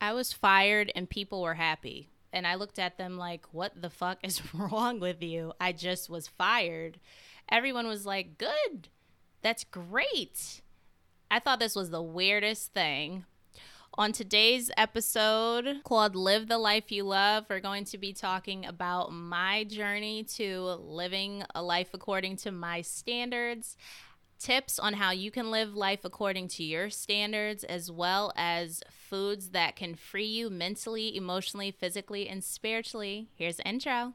I was fired and people were happy. And I looked at them like, what the fuck is wrong with you? I just was fired. Everyone was like, good. That's great. I thought this was the weirdest thing. On today's episode called Live the Life You Love, we're going to be talking about my journey to living a life according to my standards, tips on how you can live life according to your standards, as well as foods that can free you mentally, emotionally, physically, and spiritually. Here's the intro.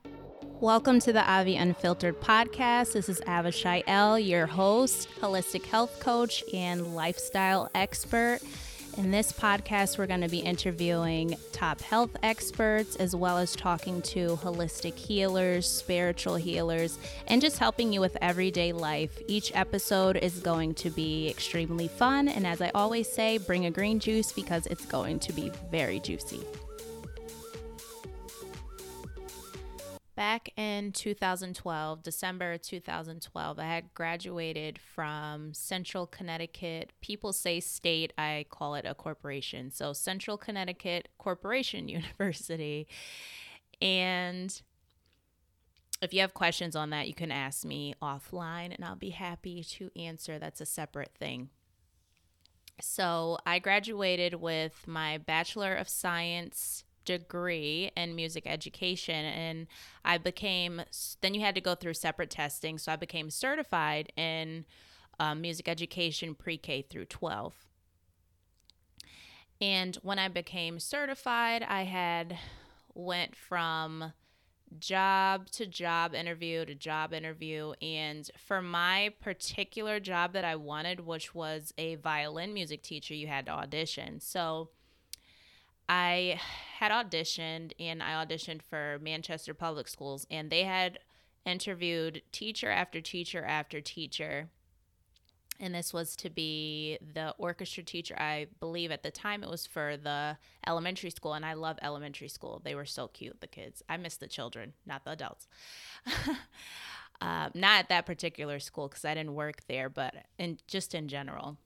Welcome to the Avi Unfiltered podcast. This is Avishai El, your host, holistic health coach, and lifestyle expert. In this podcast, we're going to be interviewing top health experts as well as talking to holistic healers, spiritual healers, and just helping you with everyday life. Each episode is going to be extremely fun. And as I always say, bring a green juice because it's going to be very juicy. Back in 2012, December 2012, I had graduated from Central Connecticut. People say state, I call it a corporation. So, Central Connecticut Corporation University. And if you have questions on that, you can ask me offline and I'll be happy to answer. That's a separate thing. So, I graduated with my Bachelor of Science degree in music education and I became then you had to go through separate testing so I became certified in um, music education pre-K through 12 and when I became certified I had went from job to job interview to job interview and for my particular job that I wanted which was a violin music teacher you had to audition. So I had auditioned and I auditioned for Manchester Public Schools and they had interviewed teacher after teacher after teacher. And this was to be the orchestra teacher. I believe at the time it was for the elementary school. And I love elementary school. They were so cute, the kids. I miss the children, not the adults. uh, not at that particular school because I didn't work there, but in, just in general.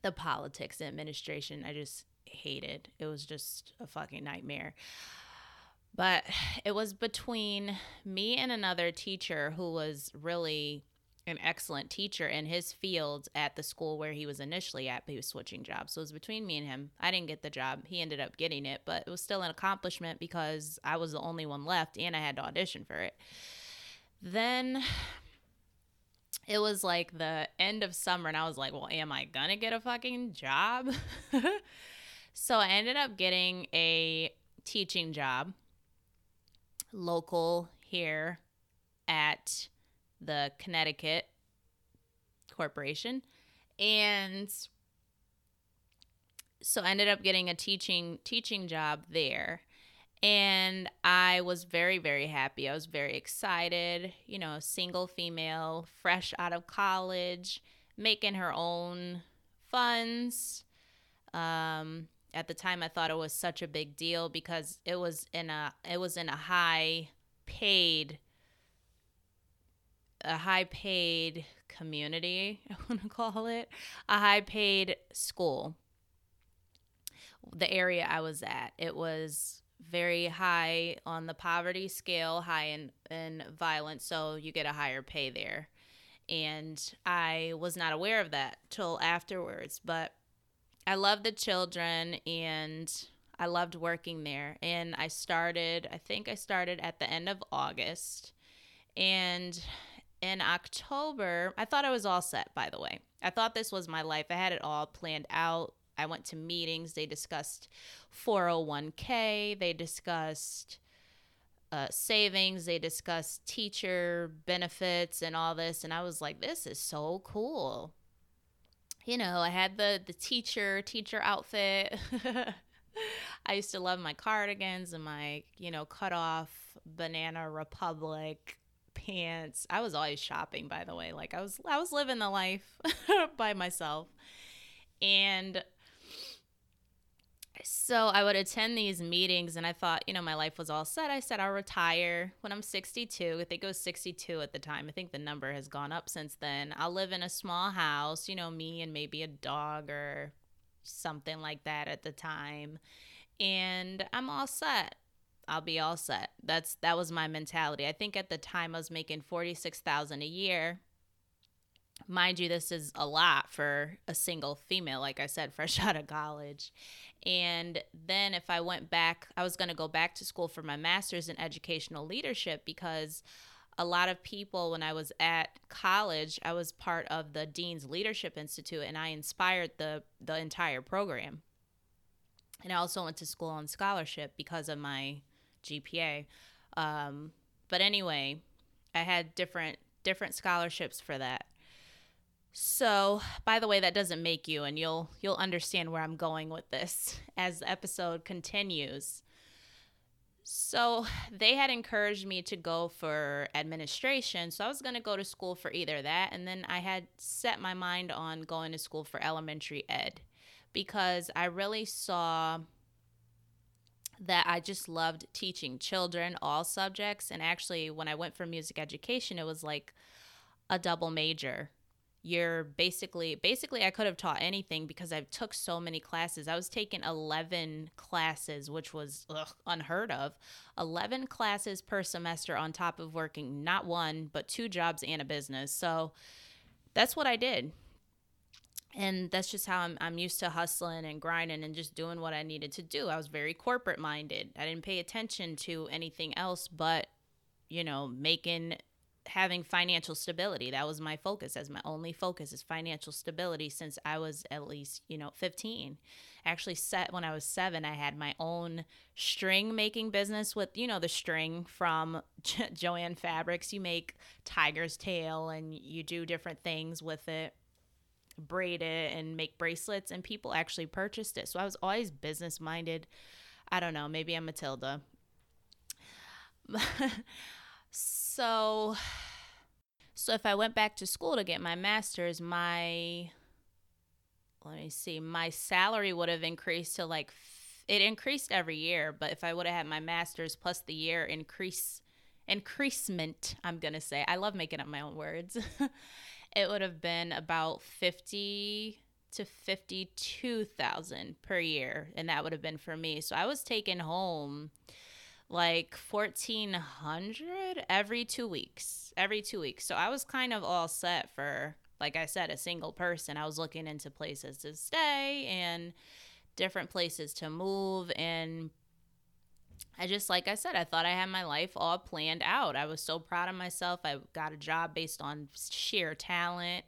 The politics, and administration, I just hated. It was just a fucking nightmare. But it was between me and another teacher who was really an excellent teacher in his field at the school where he was initially at, but he was switching jobs. So it was between me and him. I didn't get the job. He ended up getting it, but it was still an accomplishment because I was the only one left and I had to audition for it. Then it was like the end of summer, and I was like, well, am I gonna get a fucking job? So I ended up getting a teaching job local here at the Connecticut Corporation. And so I ended up getting a teaching teaching job there. And I was very, very happy. I was very excited. You know, single female, fresh out of college, making her own funds. Um, at the time I thought it was such a big deal because it was in a it was in a high paid a high paid community, I want to call it, a high paid school. The area I was at, it was very high on the poverty scale, high in, in violence, so you get a higher pay there. And I was not aware of that till afterwards, but I love the children and I loved working there. And I started, I think I started at the end of August. And in October, I thought I was all set, by the way. I thought this was my life. I had it all planned out. I went to meetings. They discussed 401k, they discussed uh, savings, they discussed teacher benefits and all this. And I was like, this is so cool you know, I had the the teacher teacher outfit. I used to love my cardigans and my, you know, cut off banana republic pants. I was always shopping by the way. Like I was I was living the life by myself. And so I would attend these meetings and I thought, you know, my life was all set. I said I'll retire when I'm 62. I think it was 62 at the time. I think the number has gone up since then. I'll live in a small house, you know, me and maybe a dog or something like that at the time. And I'm all set. I'll be all set. That's that was my mentality. I think at the time I was making 46,000 a year. Mind you, this is a lot for a single female, like I said, fresh out of college. And then if I went back, I was going to go back to school for my master's in educational leadership because a lot of people when I was at college, I was part of the Dean's Leadership Institute and I inspired the the entire program. And I also went to school on scholarship because of my GPA. Um, but anyway, I had different different scholarships for that. So, by the way, that doesn't make you, and you'll you'll understand where I'm going with this as the episode continues. So, they had encouraged me to go for administration. So, I was going to go to school for either that, and then I had set my mind on going to school for elementary ed because I really saw that I just loved teaching children all subjects. And actually, when I went for music education, it was like a double major you're basically basically I could have taught anything because I took so many classes. I was taking 11 classes, which was ugh, unheard of. 11 classes per semester on top of working not one, but two jobs and a business. So that's what I did. And that's just how I'm I'm used to hustling and grinding and just doing what I needed to do. I was very corporate minded. I didn't pay attention to anything else but you know, making having financial stability. That was my focus as my only focus is financial stability since I was at least, you know, 15. Actually set when I was 7, I had my own string making business with, you know, the string from Jo-Ann Fabrics. You make tiger's tail and you do different things with it. Braid it and make bracelets and people actually purchased it. So I was always business minded. I don't know, maybe I'm Matilda. So so if I went back to school to get my master's, my let me see, my salary would have increased to like it increased every year, but if I would have had my master's plus the year increase increasement, I'm going to say. I love making up my own words. it would have been about 50 to 52,000 per year and that would have been for me. So I was taken home like 1400 every 2 weeks. Every 2 weeks. So I was kind of all set for like I said a single person. I was looking into places to stay and different places to move and I just like I said, I thought I had my life all planned out. I was so proud of myself. I got a job based on sheer talent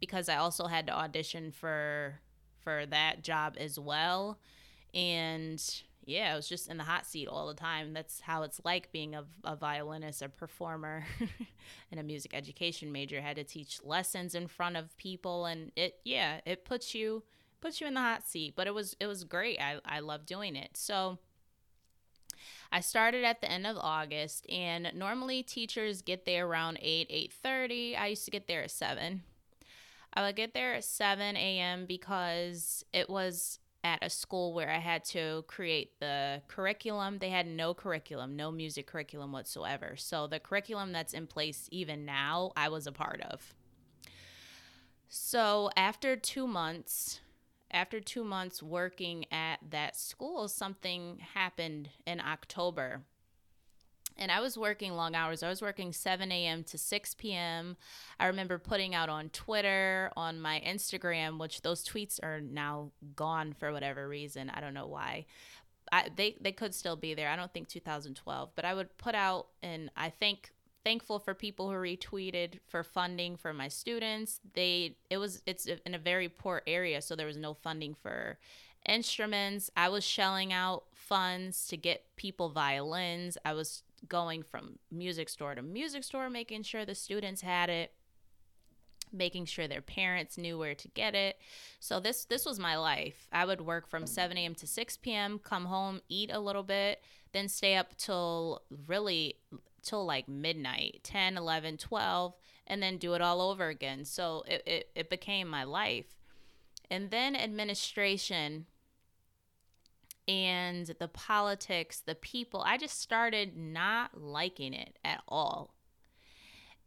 because I also had to audition for for that job as well. And yeah, I was just in the hot seat all the time. That's how it's like being a, a violinist, a performer, and a music education major. I had to teach lessons in front of people, and it yeah, it puts you puts you in the hot seat. But it was it was great. I I love doing it. So I started at the end of August, and normally teachers get there around eight eight thirty. I used to get there at seven. I would get there at 7 a.m. because it was at a school where I had to create the curriculum. They had no curriculum, no music curriculum whatsoever. So the curriculum that's in place even now, I was a part of. So after two months, after two months working at that school, something happened in October and I was working long hours. I was working 7 a.m. to 6 p.m. I remember putting out on Twitter, on my Instagram, which those tweets are now gone for whatever reason. I don't know why. I, they they could still be there. I don't think 2012, but I would put out, and I think thankful for people who retweeted for funding for my students. They it was it's in a very poor area, so there was no funding for instruments. I was shelling out funds to get people violins. I was going from music store to music store, making sure the students had it, making sure their parents knew where to get it. So this this was my life. I would work from 7 a.m. to 6 p.m., come home, eat a little bit, then stay up till really till like midnight, 10, 11, 12, and then do it all over again. So it, it, it became my life. And then administration and the politics, the people, I just started not liking it at all.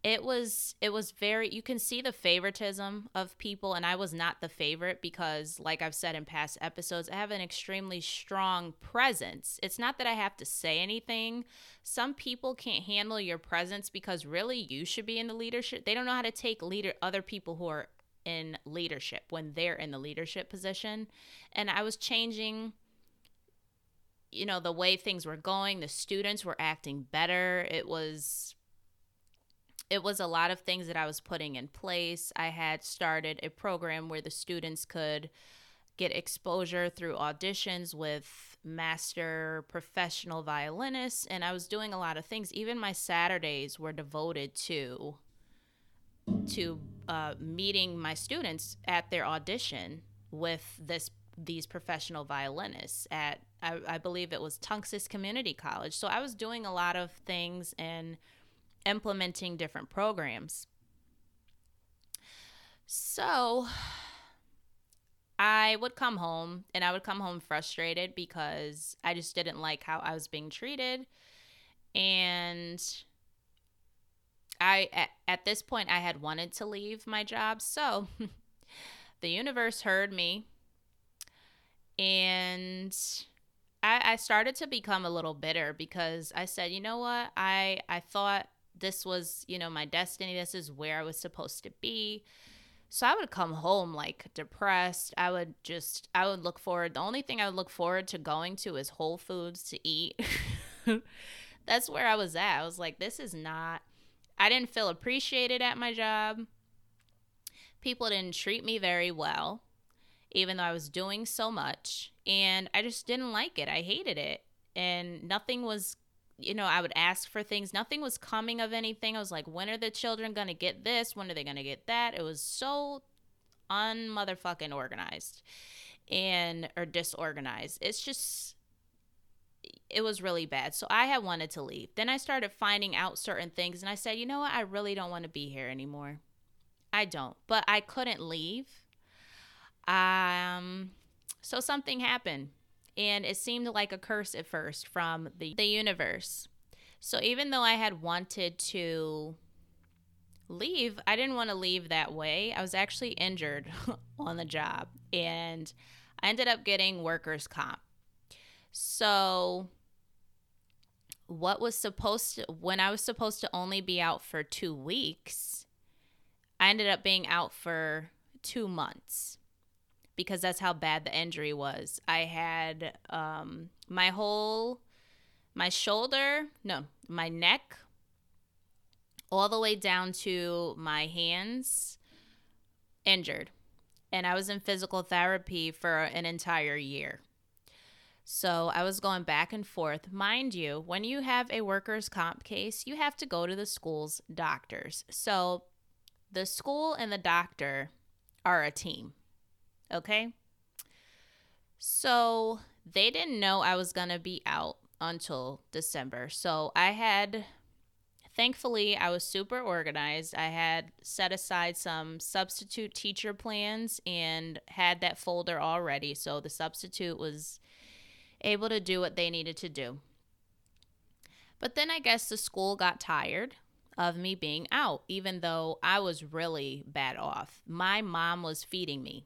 it was it was very you can see the favoritism of people and I was not the favorite because like I've said in past episodes I have an extremely strong presence. It's not that I have to say anything. Some people can't handle your presence because really you should be in the leadership. They don't know how to take leader other people who are in leadership when they're in the leadership position. And I was changing you know the way things were going, the students were acting better. It was it was a lot of things that I was putting in place. I had started a program where the students could get exposure through auditions with master professional violinists and I was doing a lot of things. Even my Saturdays were devoted to to uh, meeting my students at their audition with this these professional violinists at I, I believe it was Tunxis Community College. So I was doing a lot of things and implementing different programs. So I would come home and I would come home frustrated because I just didn't like how I was being treated. And I, at, at this point, I had wanted to leave my job. So the universe heard me and I, I started to become a little bitter because I said, you know what? I, I thought this was, you know, my destiny. This is where I was supposed to be. So I would come home like depressed. I would just, I would look forward. The only thing I would look forward to going to is Whole Foods to eat. That's where I was at. I was like, this is not, I didn't feel appreciated at my job. People didn't treat me very well, even though I was doing so much. And I just didn't like it. I hated it. And nothing was you know, I would ask for things. Nothing was coming of anything. I was like, when are the children going to get this? When are they going to get that? It was so unmotherfucking organized and or disorganized. It's just it was really bad. So I had wanted to leave. Then I started finding out certain things and I said, "You know what? I really don't want to be here anymore." I don't. But I couldn't leave. Um so something happened and it seemed like a curse at first from the, the universe. So even though I had wanted to leave, I didn't want to leave that way. I was actually injured on the job and I ended up getting workers' comp. So what was supposed to when I was supposed to only be out for 2 weeks, I ended up being out for 2 months because that's how bad the injury was. I had um, my whole, my shoulder, no, my neck, all the way down to my hands injured. And I was in physical therapy for an entire year. So I was going back and forth. Mind you, when you have a workers' comp case, you have to go to the school's doctors. So the school and the doctor are a team. Okay. So they didn't know I was going to be out until December. So I had, thankfully, I was super organized. I had set aside some substitute teacher plans and had that folder already. So the substitute was able to do what they needed to do. But then I guess the school got tired of me being out, even though I was really bad off. My mom was feeding me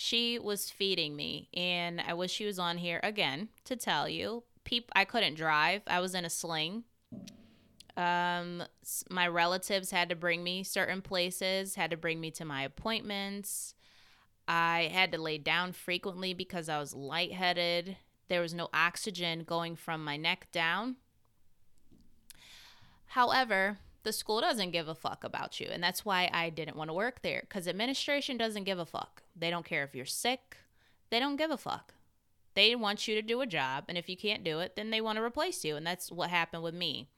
she was feeding me and i wish she was on here again to tell you. Peep i couldn't drive. I was in a sling. Um my relatives had to bring me certain places had to bring me to my appointments. I had to lay down frequently because i was lightheaded. There was no oxygen going from my neck down. However the school doesn't give a fuck about you. And that's why I didn't want to work there because administration doesn't give a fuck. They don't care if you're sick, they don't give a fuck. They want you to do a job. And if you can't do it, then they want to replace you. And that's what happened with me.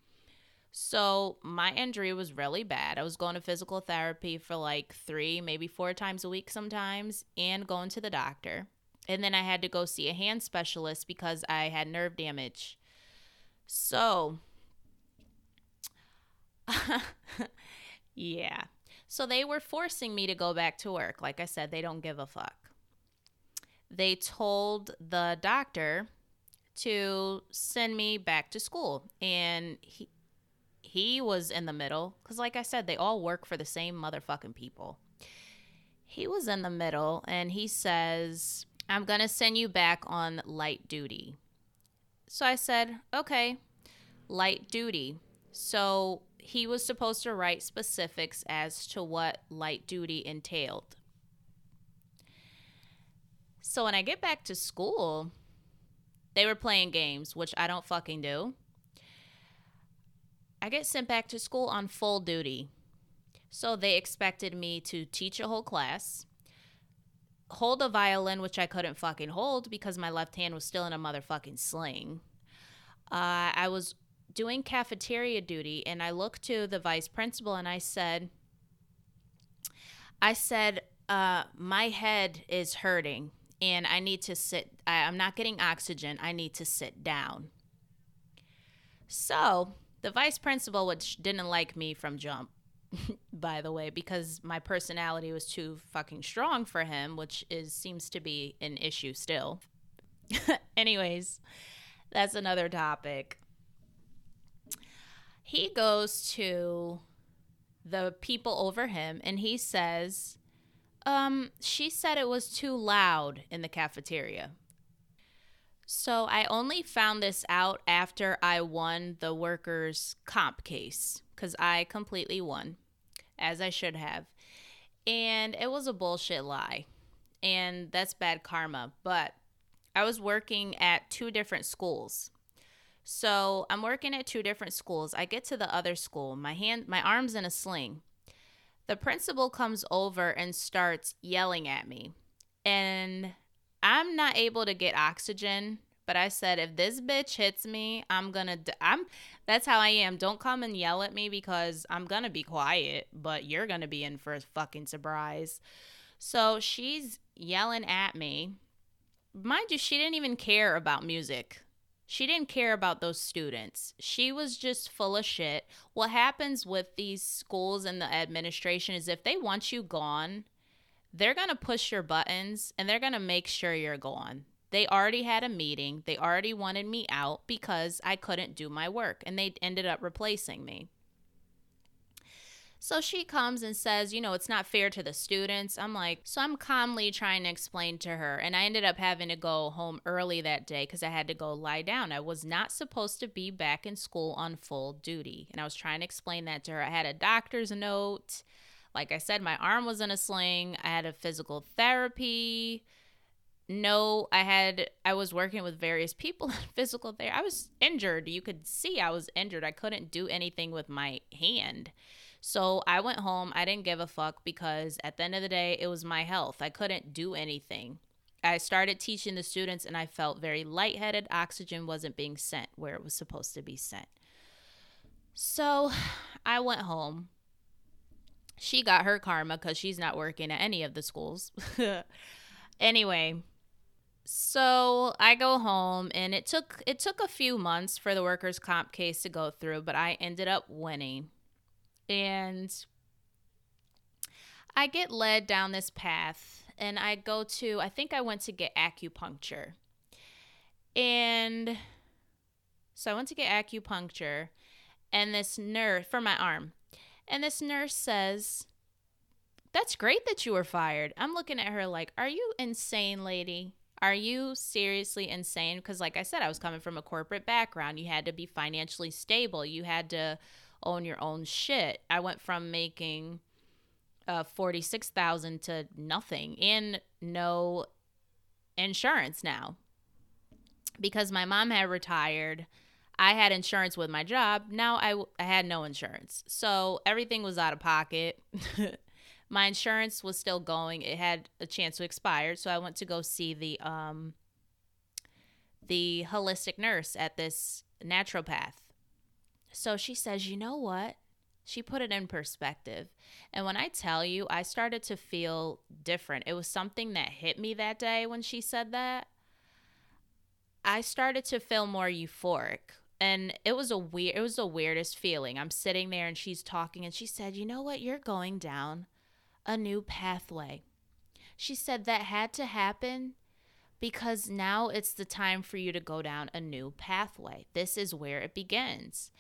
So my injury was really bad. I was going to physical therapy for like three, maybe four times a week sometimes, and going to the doctor. And then I had to go see a hand specialist because I had nerve damage. So yeah. So they were forcing me to go back to work. Like I said, they don't give a fuck. They told the doctor to send me back to school and he he was in the middle because, like I said, they all work for the same motherfucking people. He was in the middle and he says, I'm going to send you back on light duty. So I said, okay, light duty. So he was supposed to write specifics as to what light duty entailed. So when I get back to school, they were playing games, which I don't fucking do. I get sent back to school on full duty. So they expected me to teach a whole class, hold a violin, which I couldn't fucking hold because my left hand was still in a motherfucking sling. Uh, I was doing cafeteria duty and I looked to the vice principal and I said, I said, uh, my head is hurting and I need to sit. I, I'm not getting oxygen. I need to sit down. So the vice principal, which didn't like me from jump, by the way, because my personality was too fucking strong for him, which is seems to be an issue still. Anyways, that's another topic. He goes to the people over him and he says, um, she said it was too loud in the cafeteria. So I only found this out after I won the workers' comp case because I completely won, as I should have. And it was a bullshit lie. And that's bad karma. But I was working at two different schools. So I'm working at two different schools. I get to the other school. My hand my arm's in a sling. The principal comes over and starts yelling at me. And I'm not able to get oxygen, but I said if this bitch hits me, I'm going to I'm that's how I am. Don't come and yell at me because I'm going to be quiet, but you're going to be in for a fucking surprise. So she's yelling at me. Mind you, she didn't even care about music. She didn't care about those students. She was just full of shit. What happens with these schools and the administration is if they want you gone, they're going to push your buttons and they're going to make sure you're gone. They already had a meeting. They already wanted me out because I couldn't do my work and they ended up replacing me. So she comes and says, you know, it's not fair to the students. I'm like, so I'm calmly trying to explain to her. And I ended up having to go home early that day because I had to go lie down. I was not supposed to be back in school on full duty. And I was trying to explain that to her. I had a doctor's note. Like I said, my arm was in a sling. I had a physical therapy. No, I had I was working with various people in physical therapy. I was injured. You could see I was injured. I couldn't do anything with my hand. So I went home. I didn't give a fuck because at the end of the day, it was my health. I couldn't do anything. I started teaching the students and I felt very lightheaded. Oxygen wasn't being sent where it was supposed to be sent. So I went home. She got her karma because she's not working at any of the schools. anyway, so I go home and it took it took a few months for the workers comp case to go through, but I ended up winning. And I get led down this path and I go to, I think I went to get acupuncture. And so I went to get acupuncture and this nurse for my arm. And this nurse says, That's great that you were fired. I'm looking at her like, Are you insane, lady? Are you seriously insane? Because, like I said, I was coming from a corporate background. You had to be financially stable. You had to own your own shit. I went from making uh, 46,000 to nothing and no insurance now. Because my mom had retired, I had insurance with my job. Now I, I had no insurance. So everything was out of pocket. my insurance was still going. It had a chance to expire, so I went to go see the um the holistic nurse at this naturopath so she says, You know what? She put it in perspective. And when I tell you, I started to feel different. It was something that hit me that day when she said that. I started to feel more euphoric. And it was a weird it was the weirdest feeling. I'm sitting there and she's talking and she said, "You know what? You're going down a new pathway." She said that had to happen because now it's the time for you to go down a new pathway. This is where it begins.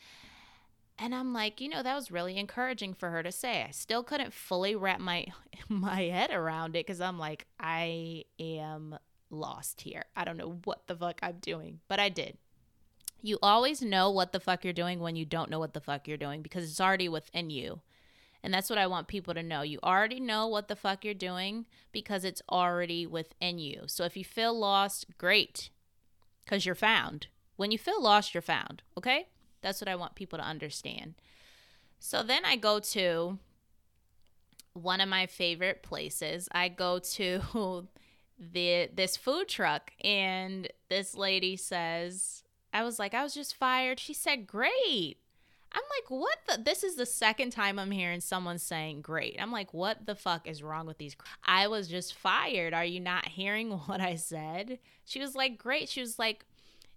And I'm like, you know, that was really encouraging for her to say. I still couldn't fully wrap my my head around it cuz I'm like I am lost here. I don't know what the fuck I'm doing, but I did. You always know what the fuck you're doing when you don't know what the fuck you're doing because it's already within you. And that's what I want people to know. You already know what the fuck you're doing because it's already within you. So if you feel lost, great, because you're found. When you feel lost, you're found. Okay? That's what I want people to understand. So then I go to one of my favorite places. I go to the this food truck and this lady says, I was like, I was just fired. She said, "Great." I'm like, what the? This is the second time I'm hearing someone saying great. I'm like, what the fuck is wrong with these? I was just fired. Are you not hearing what I said? She was like, great. She was like,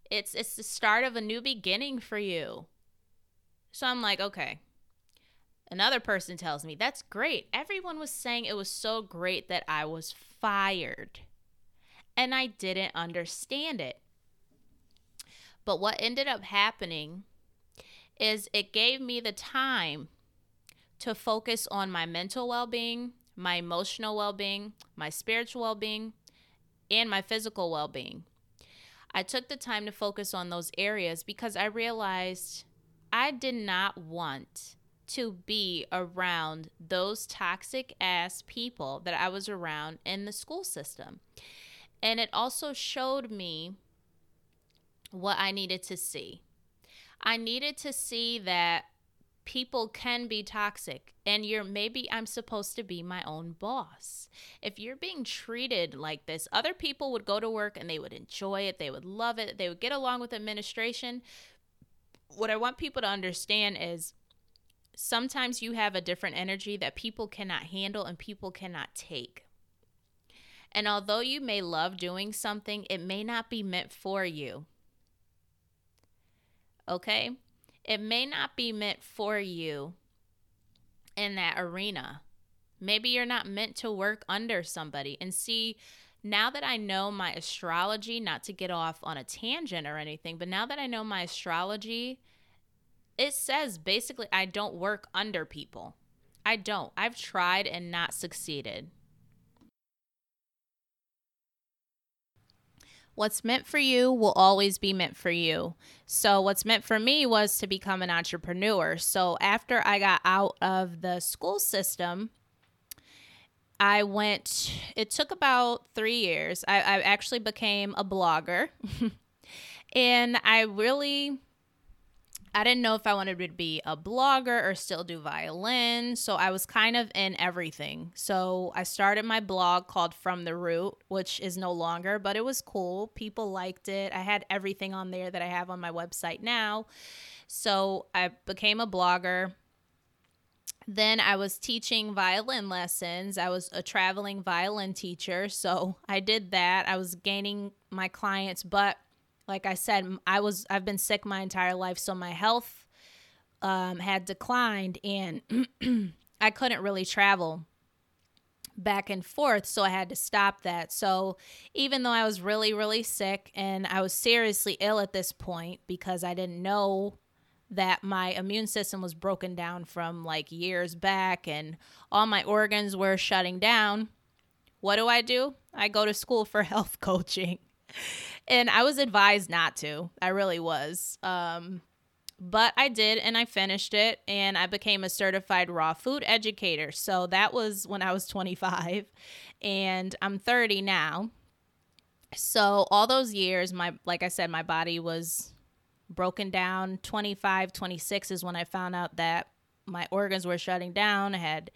it's it's the start of a new beginning for you. So I'm like, okay. Another person tells me, that's great. Everyone was saying it was so great that I was fired. And I didn't understand it. But what ended up happening is it gave me the time to focus on my mental well being, my emotional well being, my spiritual well being, and my physical well being. I took the time to focus on those areas because I realized I did not want to be around those toxic ass people that I was around in the school system. And it also showed me what I needed to see. I needed to see that people can be toxic and you're maybe I'm supposed to be my own boss. If you're being treated like this, other people would go to work and they would enjoy it, they would love it, they would get along with administration. What I want people to understand is sometimes you have a different energy that people cannot handle and people cannot take. And although you may love doing something, it may not be meant for you. Okay? It may not be meant for you in that arena. Maybe you're not meant to work under somebody. And see, now that I know my astrology, not to get off on a tangent or anything, but now that I know my astrology, it says basically I don't work under people. I don't. I've tried and not succeeded. What's meant for you will always be meant for you. So, what's meant for me was to become an entrepreneur. So, after I got out of the school system, I went, it took about three years. I, I actually became a blogger. and I really I didn't know if I wanted to be a blogger or still do violin. So I was kind of in everything. So I started my blog called From the Root, which is no longer, but it was cool. People liked it. I had everything on there that I have on my website now. So I became a blogger. Then I was teaching violin lessons. I was a traveling violin teacher. So I did that. I was gaining my clients, but like I said, I was I've been sick my entire life, so my health um, had declined, and I couldn't really travel back and forth, so I had to stop that. So even though I was really really sick and I was seriously ill at this point because I didn't know that my immune system was broken down from like years back and all my organs were shutting down. What do I do? I go to school for health coaching and I was advised not to. I really was. Um, but I did, and I finished it, and I became a certified raw food educator. So that was when I was 25, and I'm 30 now. So all those years, my like I said, my body was broken down. 25, 26 is when I found out that my organs were shutting down. I had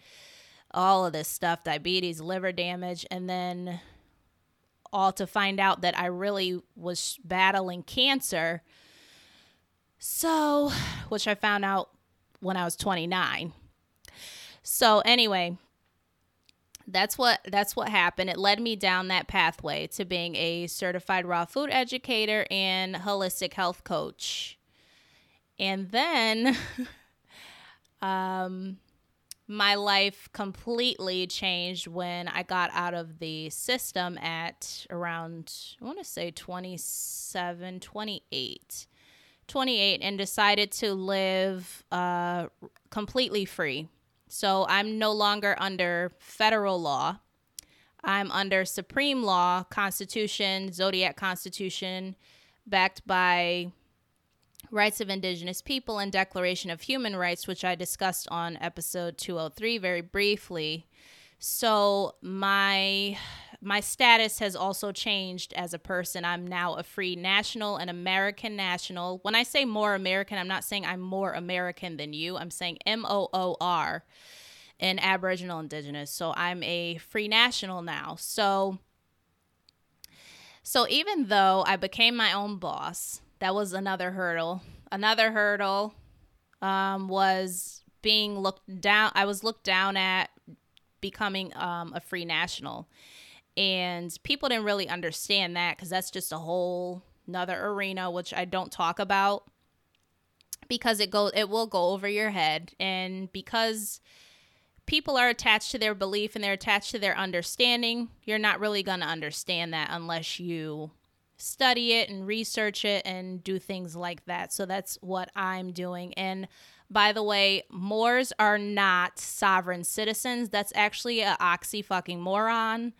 all of this stuff diabetes, liver damage, and then all to find out that I really was battling cancer. So, which I found out when I was 29. So, anyway, that's what that's what happened. It led me down that pathway to being a certified raw food educator and holistic health coach. And then um my life completely changed when I got out of the system at around, I want to say 27, 28. 28 and decided to live uh, completely free. So I'm no longer under federal law. I'm under supreme law, constitution, zodiac constitution, backed by rights of indigenous people and declaration of human rights which i discussed on episode 203 very briefly. So my my status has also changed as a person. I'm now a free national and american national. When i say more american i'm not saying i'm more american than you. I'm saying m-o-o-r in aboriginal indigenous. So i'm a free national now. So so even though i became my own boss that was another hurdle. Another hurdle um, was being looked down. I was looked down at becoming um, a free national, and people didn't really understand that because that's just a whole another arena which I don't talk about because it go it will go over your head, and because people are attached to their belief and they're attached to their understanding, you're not really going to understand that unless you study it and research it and do things like that. So that's what I'm doing. And by the way, Moors are not sovereign citizens. That's actually a oxy fucking moron.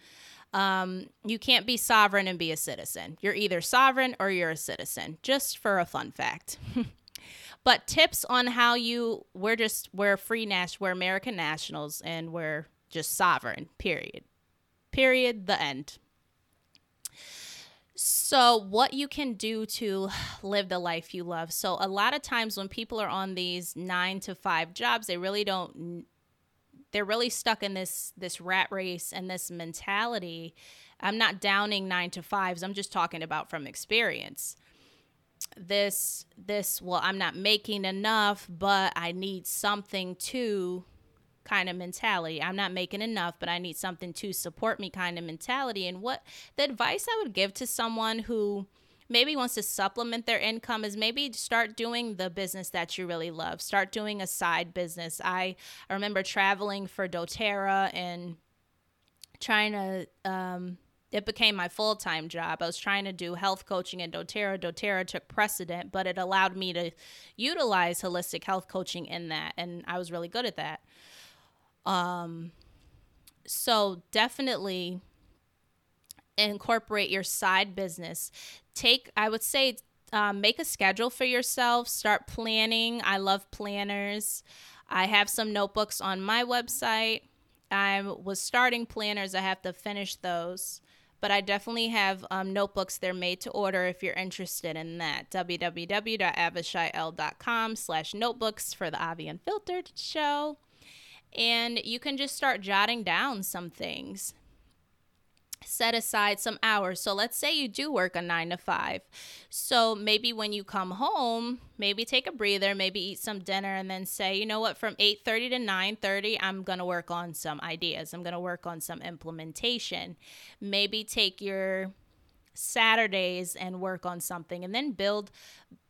Um, you can't be sovereign and be a citizen. You're either sovereign or you're a citizen. Just for a fun fact. but tips on how you we're just we're free national we're American nationals and we're just sovereign. Period. Period. The end. So, what you can do to live the life you love. So, a lot of times when people are on these 9 to 5 jobs, they really don't they're really stuck in this this rat race and this mentality. I'm not downing 9 to 5s. I'm just talking about from experience. This this well, I'm not making enough, but I need something to kind of mentality. I'm not making enough, but I need something to support me kind of mentality. And what the advice I would give to someone who maybe wants to supplement their income is maybe start doing the business that you really love. Start doing a side business. I, remember traveling for doTERRA and trying to um, it became my full-time job. I was trying to do health coaching in doTERRA. doTERRA took precedent, but it allowed me to utilize holistic health coaching in that and I was really good at that. Um, so definitely incorporate your side business. Take, I would say, um, make a schedule for yourself. Start planning. I love planners. I have some notebooks on my website. I was starting planners. I have to finish those. But I definitely have um, notebooks. They're made to order if you're interested in that. www.avishaiel.com slash notebooks for the Avi Unfiltered show and you can just start jotting down some things set aside some hours. So let's say you do work a 9 to 5. So maybe when you come home, maybe take a breather, maybe eat some dinner and then say, "You know what, from 8:30 to 9:30, I'm to work on some ideas. I'm to work on some implementation." Maybe take your Saturdays and work on something and then build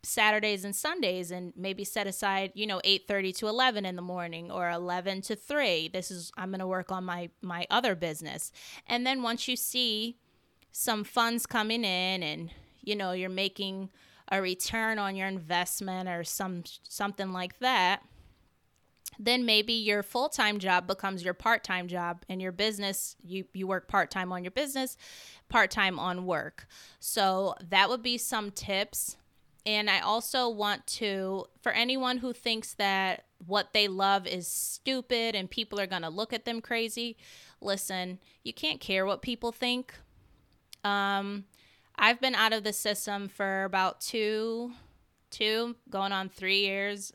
Saturdays and Sundays and maybe set aside, you know, 8:30 to 11 in the morning or 11 to 3. This is I'm going to work on my my other business. And then once you see some funds coming in and you know, you're making a return on your investment or some something like that, then maybe your full-time job becomes your part-time job and your business you you work part-time on your business part-time on work. So that would be some tips. And i also want to for anyone who thinks that what they love is stupid and people are going to look at them crazy listen you can't care what people think. Um i've been out of the system for about two two going on three years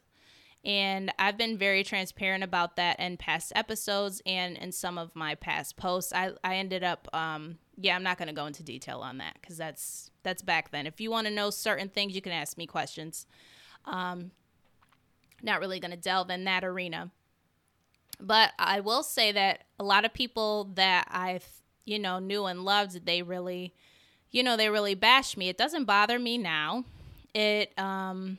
and I've been very transparent about that in past episodes and in some of my past posts. I, I ended up, um, yeah, I'm not going to go into detail on that because that's that's back then. If you want to know certain things, you can ask me questions. Um, not really going to delve in that arena. But I will say that a lot of people that I've, you know, knew and loved, they really, you know, they really bashed me. It doesn't bother me now. It, um,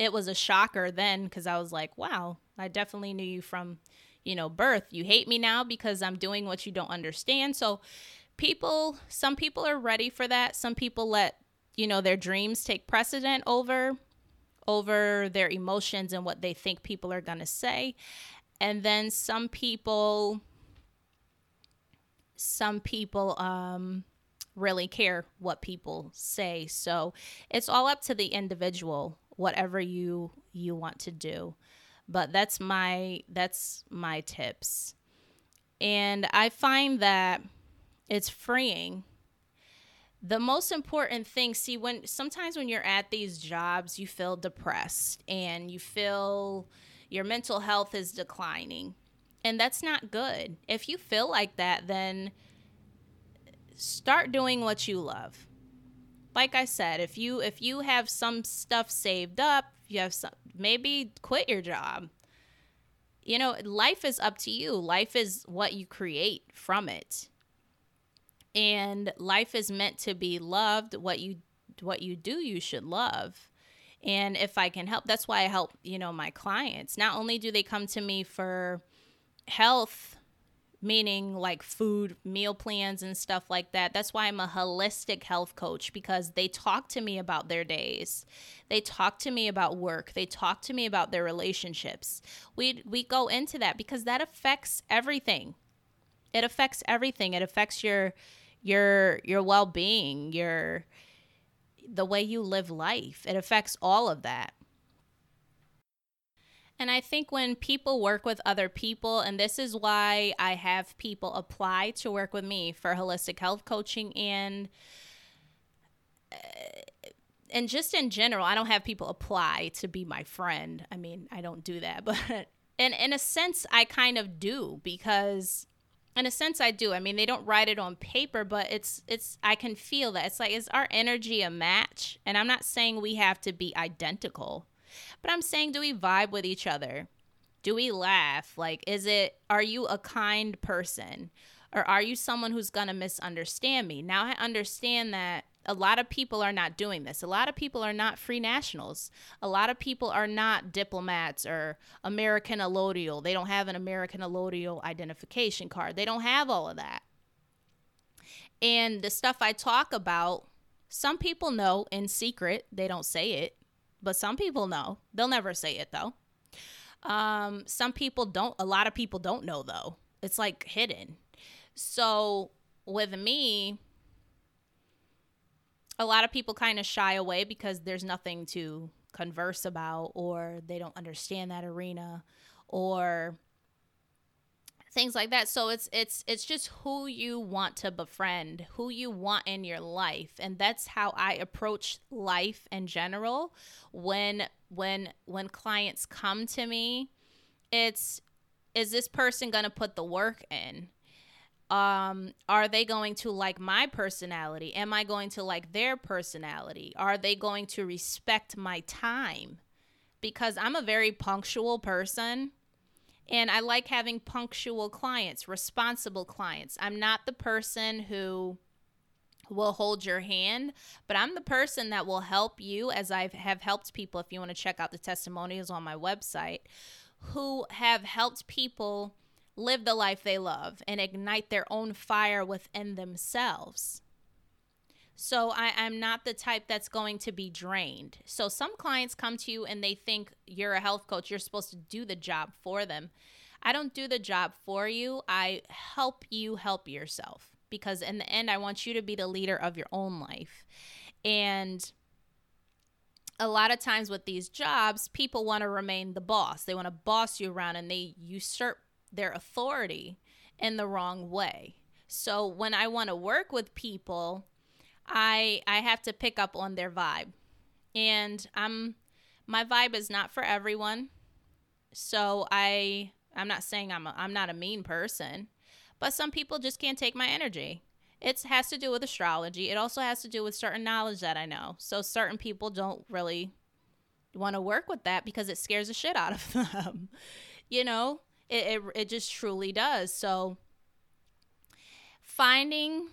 it was a shocker then because I was like, wow, I definitely knew you from, you know, birth. You hate me now because I'm doing what you don't understand. So, people, some people are ready for that. Some people let, you know, their dreams take precedent over over their emotions and what they think people are going to say. And then some people some people um really care what people say. So it's all up to the individual whatever you you want to do. But that's my that's my tips. And I find that it's freeing. The most important thing, see, when sometimes when you're at these jobs, you feel depressed and you feel your mental health is declining. And that's not good. If you feel like that, then start doing what you love. Like I said, if you if you have some stuff saved up, you have some maybe quit your job. You know, life is up to you. Life is what you create from it. And life is meant to be loved. What you what you do, you should love. And if I can help, that's why I help, you know, my clients. Not only do they come to me for health meaning like food, meal plans, and stuff like that. That's why I'm a holistic health coach because they talk to me about their days. They talk to me about work. They talk to me about their relationships. We we go into that because that affects everything. It affects everything. It affects your your your well-being, your the way you live life. It affects all of that. And I think when people work with other people, and this is why I have people apply to work with me for holistic health coaching and uh, and just in general, I don't have people apply to be my friend. I mean, I don't do that, but in in a sense, I kind of do because in a sense I do. I mean, they don't write it on paper, but it's it's I can feel that. It's like is our energy a match? And I'm not saying we have to be identical. But I'm saying, do we vibe with each other? Do we laugh? Like, is it, are you a kind person? Or are you someone who's going to misunderstand me? Now, I understand that a lot of people are not doing this. A lot of people are not free nationals. A lot of people are not diplomats or American allodial. They don't have an American allodial identification card. They don't have all of that. And the stuff I talk about, some people know in secret, they don't say it but some people know. They'll never say it though. Um, some people don't, a lot of people don't know though. It's like hidden. So with me, a lot of people kind of shy away because there's nothing to converse about or they don't understand that arena or things like that. So it's it's it's just who you want to befriend who you want in your life. And that's how i approach life in general. When when when clients come to me it's is this person going to put the work in? Um are they going to like my personality? Am i going to like their personality? Are they going to respect my time? Because i'm a very punctual person and I like having punctual clients, responsible clients. I'm not the person who will hold your hand, but I'm the person that will help you as I have helped people. If you want to check out the testimonials on my website, who have helped people live the life they love and ignite their own fire within themselves. So I, am not the type that's going to be drained. So some clients come to you and they think you're a health coach, you're supposed to do the job for them. I don't do the job for you. I help you help yourself because in the end I want you to be the leader of your own life. And a lot of times with these jobs, people want to remain the boss. They want to boss you around and they usurp their authority in the wrong way. So when I want to work with people, I I have to pick up on their vibe. And I'm my vibe is not for everyone. So I I'm not saying I'm a, I'm not a mean person, but some people just can't take my energy. It has to do with astrology. It also has to do with certain knowledge that I know. So certain people don't really want to work with that because it scares the shit out of them. you know, it, it it just truly does. So finding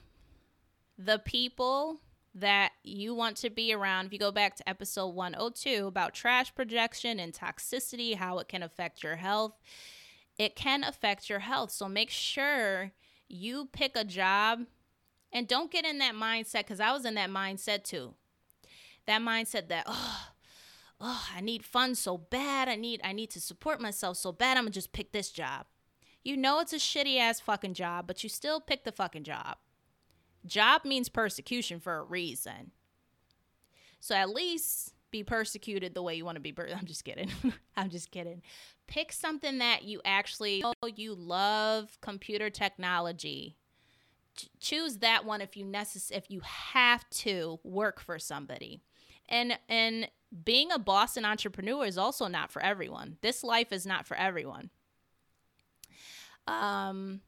the people that you want to be around. If you go back to episode 102 about trash projection and toxicity, how it can affect your health, it can affect your health. So make sure you pick a job and don't get in that mindset because I was in that mindset too. That mindset that, oh, oh, I need funds so bad. I need I need to support myself so bad. I'm gonna just pick this job. You know it's a shitty ass fucking job, but you still pick the fucking job. Job means persecution for a reason. So at least be persecuted the way you want to be. Per- I'm just kidding. I'm just kidding. Pick something that you actually you love computer technology. Ch- choose that one if you necess- if you have to work for somebody. And and being a boss and entrepreneur is also not for everyone. This life is not for everyone. Um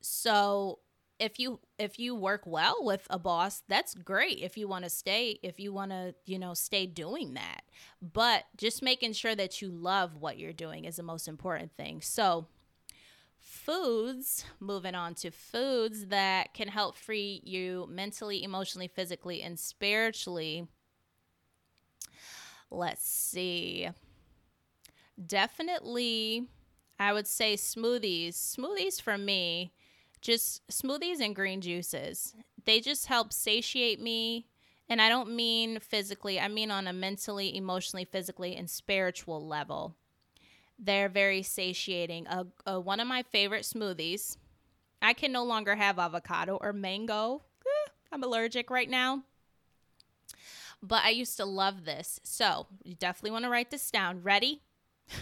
so if you if you work well with a boss that's great if you want to stay if you want to you know stay doing that. But just making sure that you love what you're doing is the most important thing. So foods moving on to foods that can help free you mentally emotionally physically and spiritually. Let's see. Definitely i would say smoothies. Smoothies for me just smoothies and green juices. They just help satiate me. And I don't mean physically, I mean on a mentally, emotionally, physically, and spiritual level. They're very satiating. Uh, one of my favorite smoothies, I can no longer have avocado or mango. Eh, I'm allergic right now. But I used to love this. So you definitely want to write this down. Ready?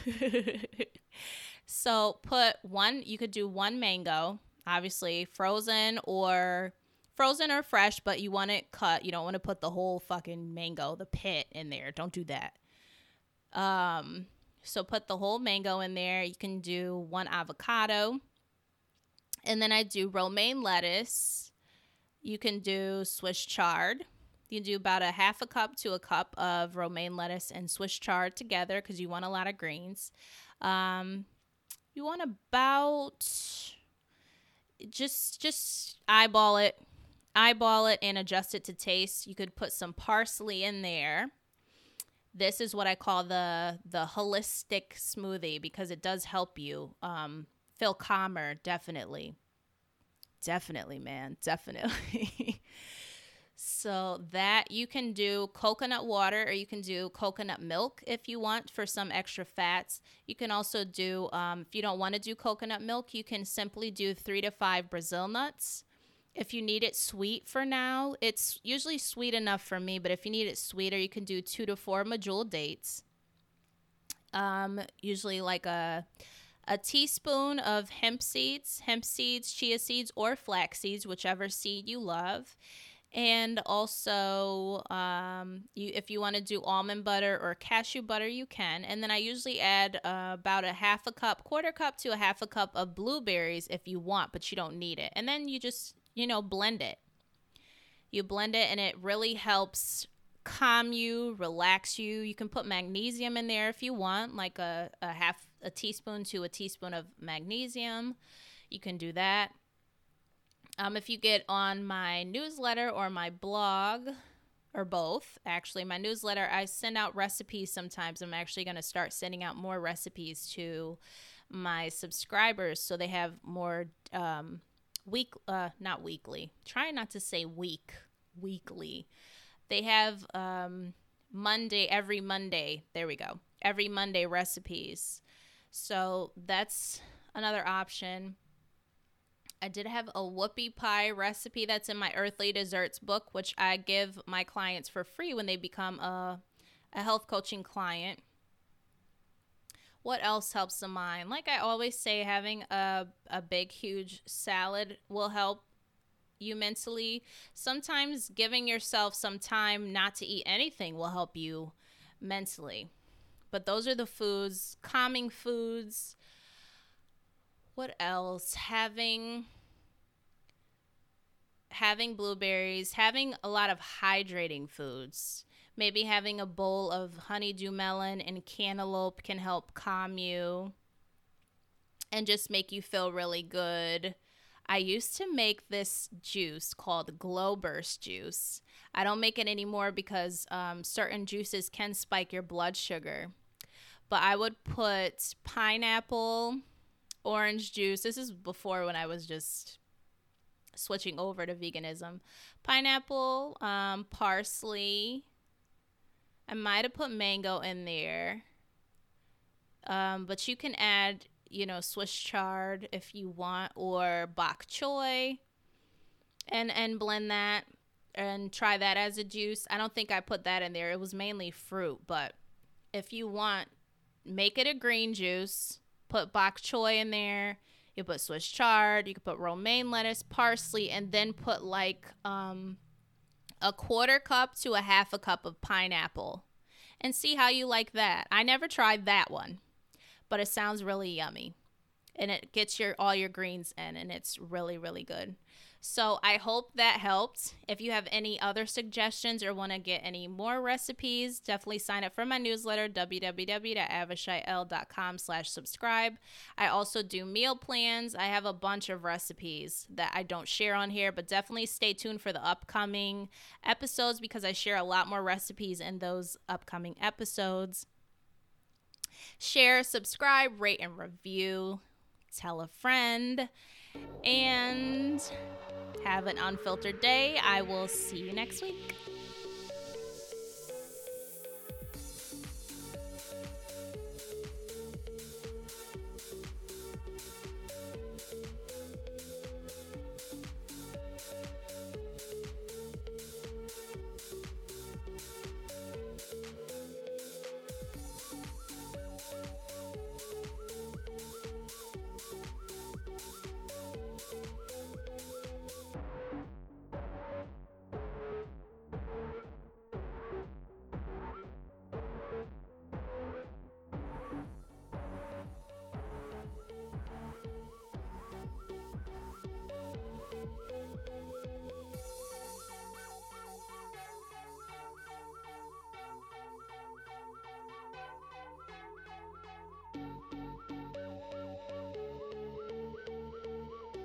so put one, you could do one mango, obviously frozen or frozen or fresh, but you want it cut. You don't want to put the whole fucking mango, the pit in there. Don't do that. Um, so put the whole mango in there. You can do one avocado. And then I do romaine lettuce. You can do Swiss chard. You can do about a half a cup to a cup of romaine lettuce and Swiss chard together because you want a lot of greens. Um, you want about just just eyeball it eyeball it and adjust it to taste. You could put some parsley in there. This is what i call the the holistic smoothie because it does help you um, feel calmer definitely. Definitely man definitely So that you can do coconut water or you can do coconut milk if you want for some extra fats. You can also do, um, if you don't want to do coconut milk, you can simply do three to five Brazil nuts. If you need it sweet for now, it's usually sweet enough for me, but if you need it sweeter, you can do two to four medjool dates. Um, usually like a a teaspoon of hemp seeds, hemp seeds, chia seeds, or flax seeds, whichever seed you love and also um, you if you want to do almond butter or cashew butter you can. And then i usually add uh, about a half a cup quarter cup to a half a cup of blueberries if you want but you don't need it. And then you just you know blend it. You blend it and it really helps calm you relax you. You can put magnesium in there if you want like a, a half a teaspoon to a teaspoon of magnesium. You can do that um, if you get on my newsletter or my blog, or both, actually, my newsletter, I send out recipes sometimes. I'm actually going to start sending out more recipes to my subscribers so they have more um, week, uh, not weekly, try not to say week, weekly. They have um, Monday, every Monday, there we go, every Monday recipes. So that's another option. I did have a whoopie pie recipe that's in my Earthly Desserts book, which I give my clients for free when they become a, a health coaching client. What else helps the mind? Like I always say, having a, a big, huge salad will help you mentally. Sometimes giving yourself some time not to eat anything will help you mentally. But those are the foods, calming foods. What else? Having having blueberries, having a lot of hydrating foods. Maybe having a bowl of honeydew melon and cantaloupe can help calm you and just make you feel really good. I used to make this juice called Glow Burst juice. I don't make it anymore because um, certain juices can spike your blood sugar. But I would put pineapple, orange juice. This is before when I was just switching over to veganism. Pineapple, um, parsley, I might have put mango in there. Um, but you can add, you know, Swiss chard if you want, or bok choy, and and blend that and try that as a juice. I don't think I put that in there. It was mainly fruit, but if you want, make it a green juice. Put bok choy in there. You put Swiss chard. You can put romaine lettuce, parsley, and then put like um, a quarter cup to a half a cup of pineapple, and see how you like that. I never tried that one, but it sounds really yummy, and it gets your all your greens in, and it's really really good. So I hope that helped. If you have any other suggestions or want to get any more recipes, definitely sign up for my newsletter, www.avishaiel.com slash subscribe. I also do meal plans. I have a bunch of recipes that I don't share on here, but definitely stay tuned for the upcoming episodes because I share a lot more recipes in those upcoming episodes. Share, subscribe, rate, and review. Tell a friend. And have an unfiltered day. I will see you next week.